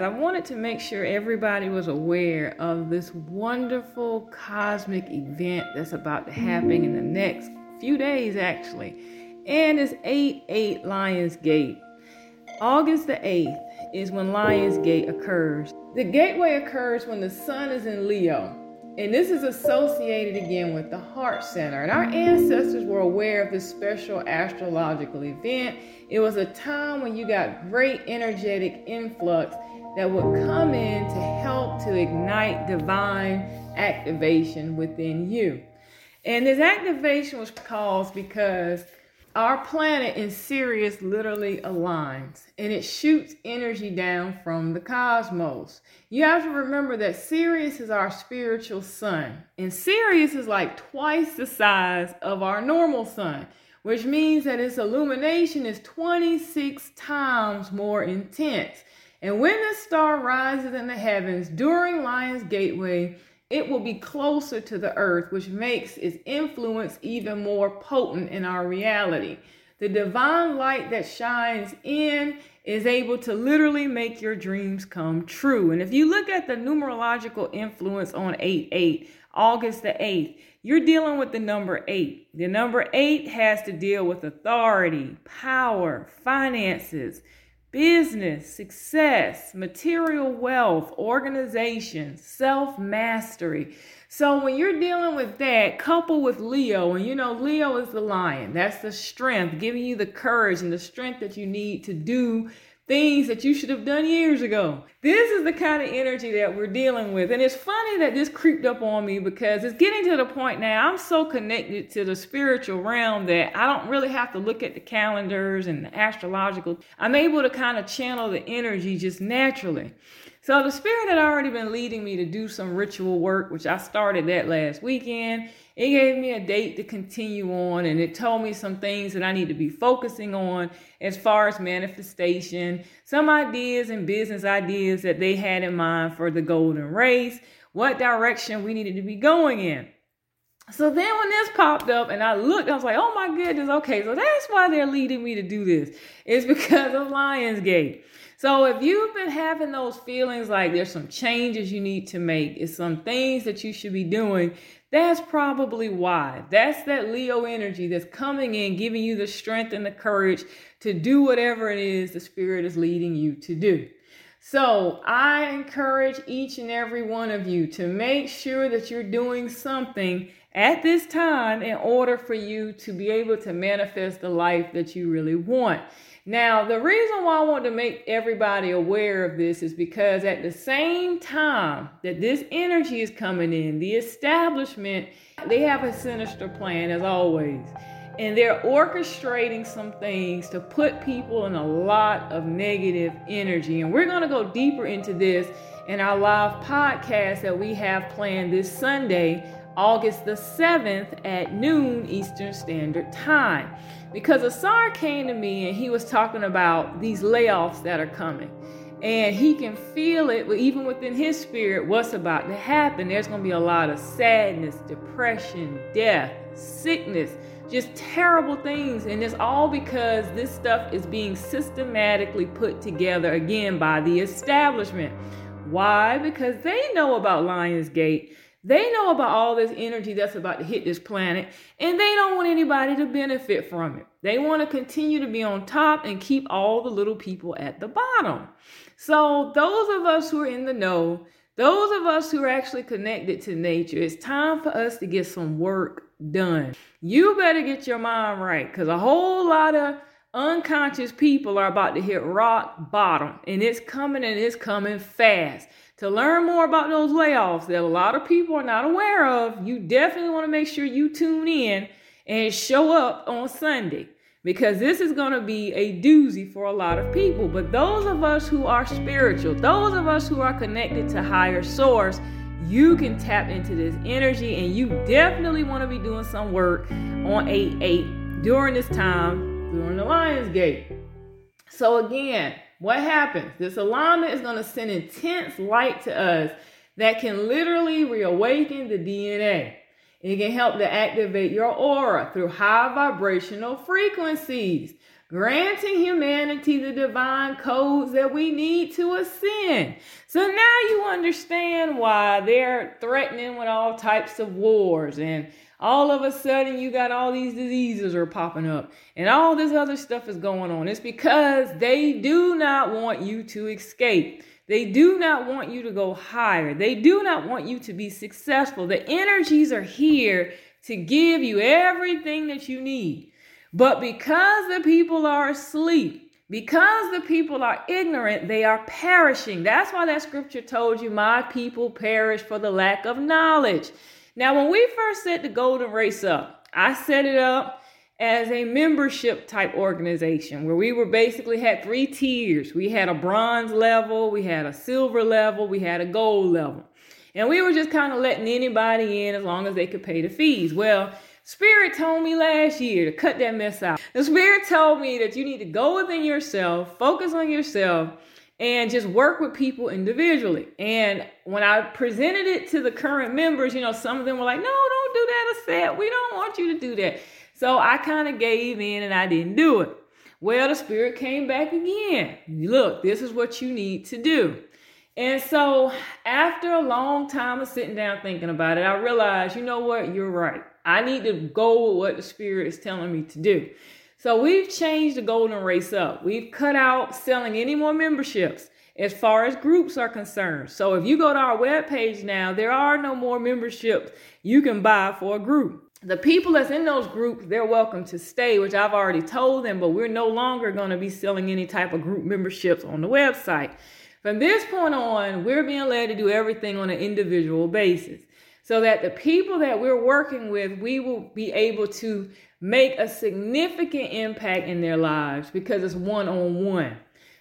I wanted to make sure everybody was aware of this wonderful cosmic event that's about to happen in the next few days, actually. And it's 8 8 Lions Gate. August the 8th is when Lions Gate occurs. The gateway occurs when the sun is in Leo. And this is associated again with the heart center. And our ancestors were aware of this special astrological event. It was a time when you got great energetic influx that would come in to help to ignite divine activation within you. And this activation was caused because our planet in Sirius literally aligns and it shoots energy down from the cosmos. You have to remember that Sirius is our spiritual sun, and Sirius is like twice the size of our normal sun, which means that its illumination is 26 times more intense. And when the star rises in the heavens during Lion's Gateway, it will be closer to the earth, which makes its influence even more potent in our reality. The divine light that shines in is able to literally make your dreams come true. And if you look at the numerological influence on 8 8, August the 8th, you're dealing with the number 8. The number 8 has to deal with authority, power, finances business, success, material wealth, organization, self mastery. So when you're dealing with that, couple with Leo, and you know, Leo is the lion, that's the strength, giving you the courage and the strength that you need to do things that you should have done years ago. This is the kind of energy that we're dealing with. And it's funny that this creeped up on me because it's getting to the point now I'm so connected to the spiritual realm that I don't really have to look at the calendars and the astrological. I'm able to kind of channel the energy just naturally. So the spirit had already been leading me to do some ritual work, which I started that last weekend. It gave me a date to continue on and it told me some things that I need to be focusing on as far as manifestation, some ideas and business ideas that they had in mind for the golden race, what direction we needed to be going in. So then when this popped up and I looked, I was like, oh my goodness, okay, so that's why they're leading me to do this. It's because of Lionsgate. So if you've been having those feelings like there's some changes you need to make, it's some things that you should be doing, that's probably why. That's that Leo energy that's coming in, giving you the strength and the courage to do whatever it is the Spirit is leading you to do. So I encourage each and every one of you to make sure that you're doing something at this time in order for you to be able to manifest the life that you really want. Now, the reason why I want to make everybody aware of this is because at the same time that this energy is coming in, the establishment, they have a sinister plan as always. And they're orchestrating some things to put people in a lot of negative energy. And we're going to go deeper into this in our live podcast that we have planned this Sunday, August the 7th at noon Eastern Standard Time. Because Asar came to me and he was talking about these layoffs that are coming. And he can feel it even within his spirit what's about to happen. There's going to be a lot of sadness, depression, death, sickness, just terrible things. And it's all because this stuff is being systematically put together again by the establishment. Why? Because they know about Lionsgate they know about all this energy that's about to hit this planet, and they don't want anybody to benefit from it. They want to continue to be on top and keep all the little people at the bottom. So, those of us who are in the know, those of us who are actually connected to nature, it's time for us to get some work done. You better get your mind right because a whole lot of unconscious people are about to hit rock bottom, and it's coming and it's coming fast. To learn more about those layoffs that a lot of people are not aware of, you definitely want to make sure you tune in and show up on Sunday because this is going to be a doozy for a lot of people. But those of us who are spiritual, those of us who are connected to higher source, you can tap into this energy and you definitely want to be doing some work on 8 8 during this time during the Lions Gate. So, again, what happens? This alignment is going to send intense light to us that can literally reawaken the DNA. It can help to activate your aura through high vibrational frequencies. granting humanity the divine codes that we need to ascend. So now you understand why they're threatening with all types of wars and all of a sudden you got all these diseases are popping up and all this other stuff is going on. It's because they do not want you to escape. They do not want you to go higher. They do not want you to be successful. The energies are here to give you everything that you need. But because the people are asleep, because the people are ignorant, they are perishing. That's why that scripture told you, My people perish for the lack of knowledge. Now, when we first set the Golden Race up, I set it up as a membership type organization where we were basically had three tiers. We had a bronze level, we had a silver level, we had a gold level. And we were just kind of letting anybody in as long as they could pay the fees. Well, Spirit told me last year to cut that mess out. The Spirit told me that you need to go within yourself, focus on yourself, and just work with people individually. And when I presented it to the current members, you know, some of them were like, no, don't do that, Aset. We don't want you to do that. So I kind of gave in and I didn't do it. Well, the spirit came back again. Look, this is what you need to do. And so after a long time of sitting down thinking about it, I realized, you know what? You're right. I need to go with what the spirit is telling me to do. So we've changed the golden race up. We've cut out selling any more memberships as far as groups are concerned. So if you go to our webpage now, there are no more memberships you can buy for a group. The people that's in those groups, they're welcome to stay, which I've already told them, but we're no longer going to be selling any type of group memberships on the website. From this point on, we're being led to do everything on an individual basis so that the people that we're working with, we will be able to make a significant impact in their lives because it's one on one.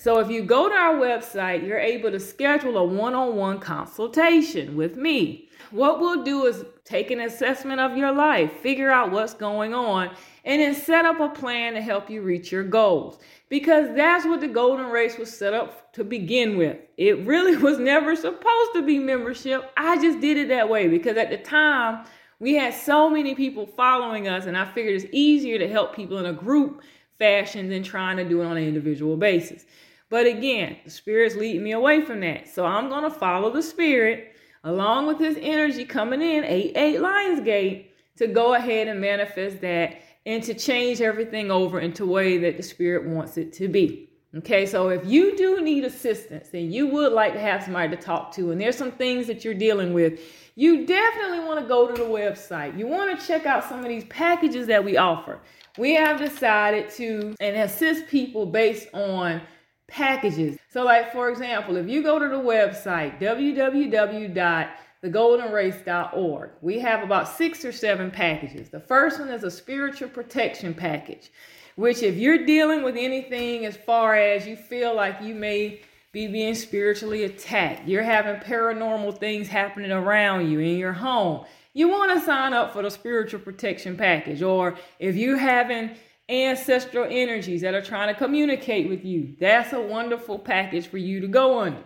So if you go to our website, you're able to schedule a one on one consultation with me. What we'll do is take an assessment of your life, figure out what's going on, and then set up a plan to help you reach your goals. Because that's what the Golden Race was set up to begin with. It really was never supposed to be membership. I just did it that way because at the time, we had so many people following us, and I figured it's easier to help people in a group fashion than trying to do it on an individual basis. But again, the Spirit's leading me away from that. So I'm going to follow the Spirit along with this energy coming in, 8 8 Lionsgate, to go ahead and manifest that and to change everything over into a way that the Spirit wants it to be. Okay, so if you do need assistance and you would like to have somebody to talk to, and there's some things that you're dealing with, you definitely want to go to the website. You want to check out some of these packages that we offer. We have decided to and assist people based on packages. So, like for example, if you go to the website www.thegoldenrace.org, we have about six or seven packages. The first one is a spiritual protection package, which if you're dealing with anything as far as you feel like you may be being spiritually attacked. You're having paranormal things happening around you in your home. You want to sign up for the spiritual protection package. Or if you're having ancestral energies that are trying to communicate with you, that's a wonderful package for you to go under.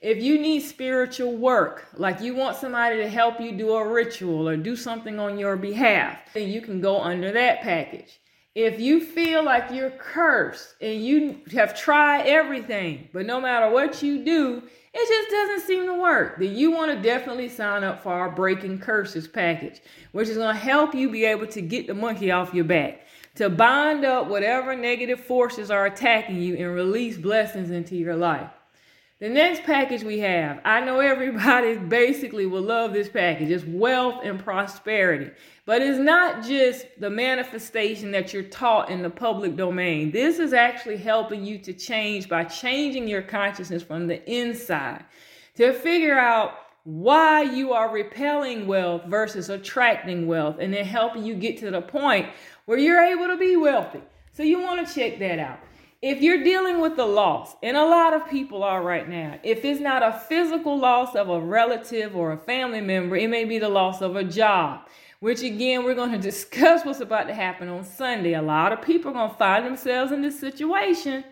If you need spiritual work, like you want somebody to help you do a ritual or do something on your behalf, then you can go under that package. If you feel like you're cursed and you have tried everything, but no matter what you do, it just doesn't seem to work, then you want to definitely sign up for our Breaking Curses package, which is going to help you be able to get the monkey off your back, to bind up whatever negative forces are attacking you and release blessings into your life. The next package we have, I know everybody basically will love this package. It's wealth and prosperity. But it's not just the manifestation that you're taught in the public domain. This is actually helping you to change by changing your consciousness from the inside to figure out why you are repelling wealth versus attracting wealth and then helping you get to the point where you're able to be wealthy. So you want to check that out. If you're dealing with a loss, and a lot of people are right now, if it's not a physical loss of a relative or a family member, it may be the loss of a job, which again, we're going to discuss what's about to happen on Sunday. A lot of people are going to find themselves in this situation.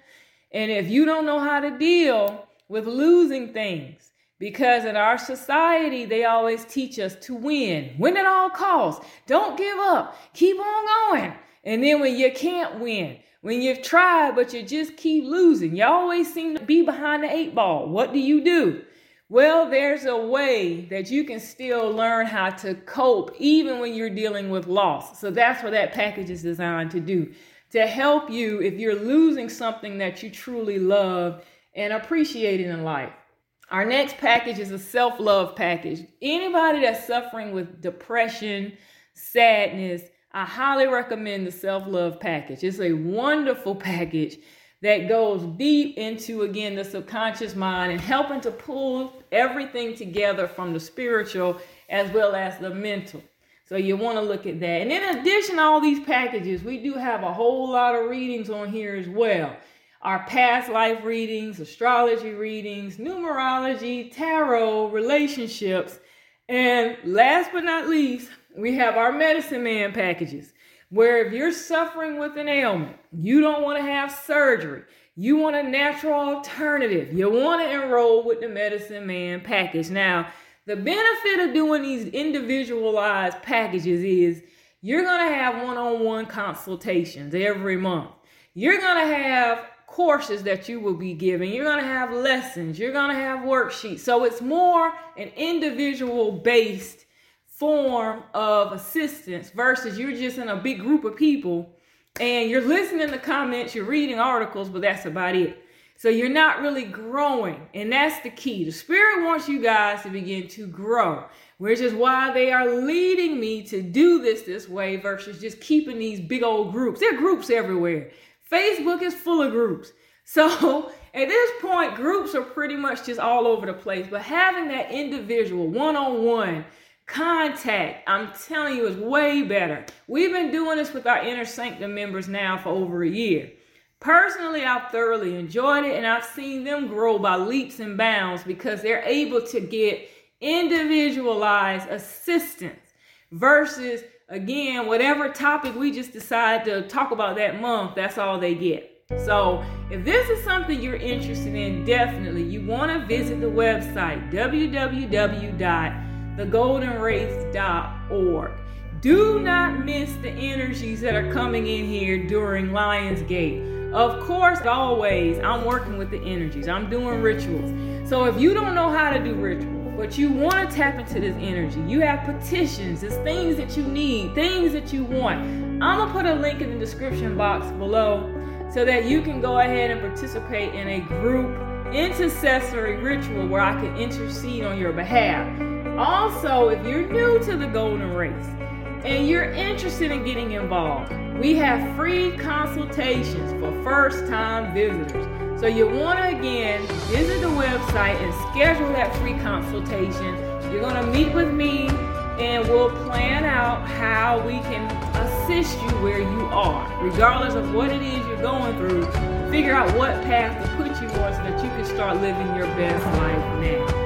And if you don't know how to deal with losing things, because in our society, they always teach us to win, win at all costs, don't give up, keep on going. And then when you can't win, when you've tried but you just keep losing, you always seem to be behind the eight ball. What do you do? Well, there's a way that you can still learn how to cope even when you're dealing with loss. So that's what that package is designed to do to help you if you're losing something that you truly love and appreciate in life. Our next package is a self love package. Anybody that's suffering with depression, sadness, I highly recommend the self love package. It's a wonderful package that goes deep into, again, the subconscious mind and helping to pull everything together from the spiritual as well as the mental. So you want to look at that. And in addition to all these packages, we do have a whole lot of readings on here as well. Our past life readings, astrology readings, numerology, tarot, relationships, and last but not least, we have our medicine man packages where if you're suffering with an ailment, you don't want to have surgery, you want a natural alternative, you want to enroll with the medicine man package. Now, the benefit of doing these individualized packages is you're going to have one on one consultations every month. You're going to have courses that you will be giving. You're going to have lessons. You're going to have worksheets. So it's more an individual based form of assistance versus you're just in a big group of people and you're listening to comments, you're reading articles, but that's about it. So you're not really growing. And that's the key. The Spirit wants you guys to begin to grow, which is why they are leading me to do this this way versus just keeping these big old groups. There are groups everywhere. Facebook is full of groups. So at this point, groups are pretty much just all over the place. But having that individual one on one, contact, I'm telling you, is way better. We've been doing this with our inner sanctum members now for over a year. Personally, I've thoroughly enjoyed it and I've seen them grow by leaps and bounds because they're able to get individualized assistance versus, again, whatever topic we just decide to talk about that month, that's all they get. So, if this is something you're interested in, definitely you want to visit the website www thegoldenrace.org. Do not miss the energies that are coming in here during Lionsgate. Of course, always, I'm working with the energies, I'm doing rituals. So if you don't know how to do rituals, but you want to tap into this energy, you have petitions, there's things that you need, things that you want. I'm going to put a link in the description box below so that you can go ahead and participate in a group intercessory ritual where I can intercede on your behalf. Also, if you're new to the Golden Race and you're interested in getting involved, we have free consultations for first time visitors. So you want to again visit the website and schedule that free consultation. You're going to meet with me and we'll plan out how we can assist you where you are, regardless of what it is you're going through. Figure out what path to put you on so that you can start living your best life now.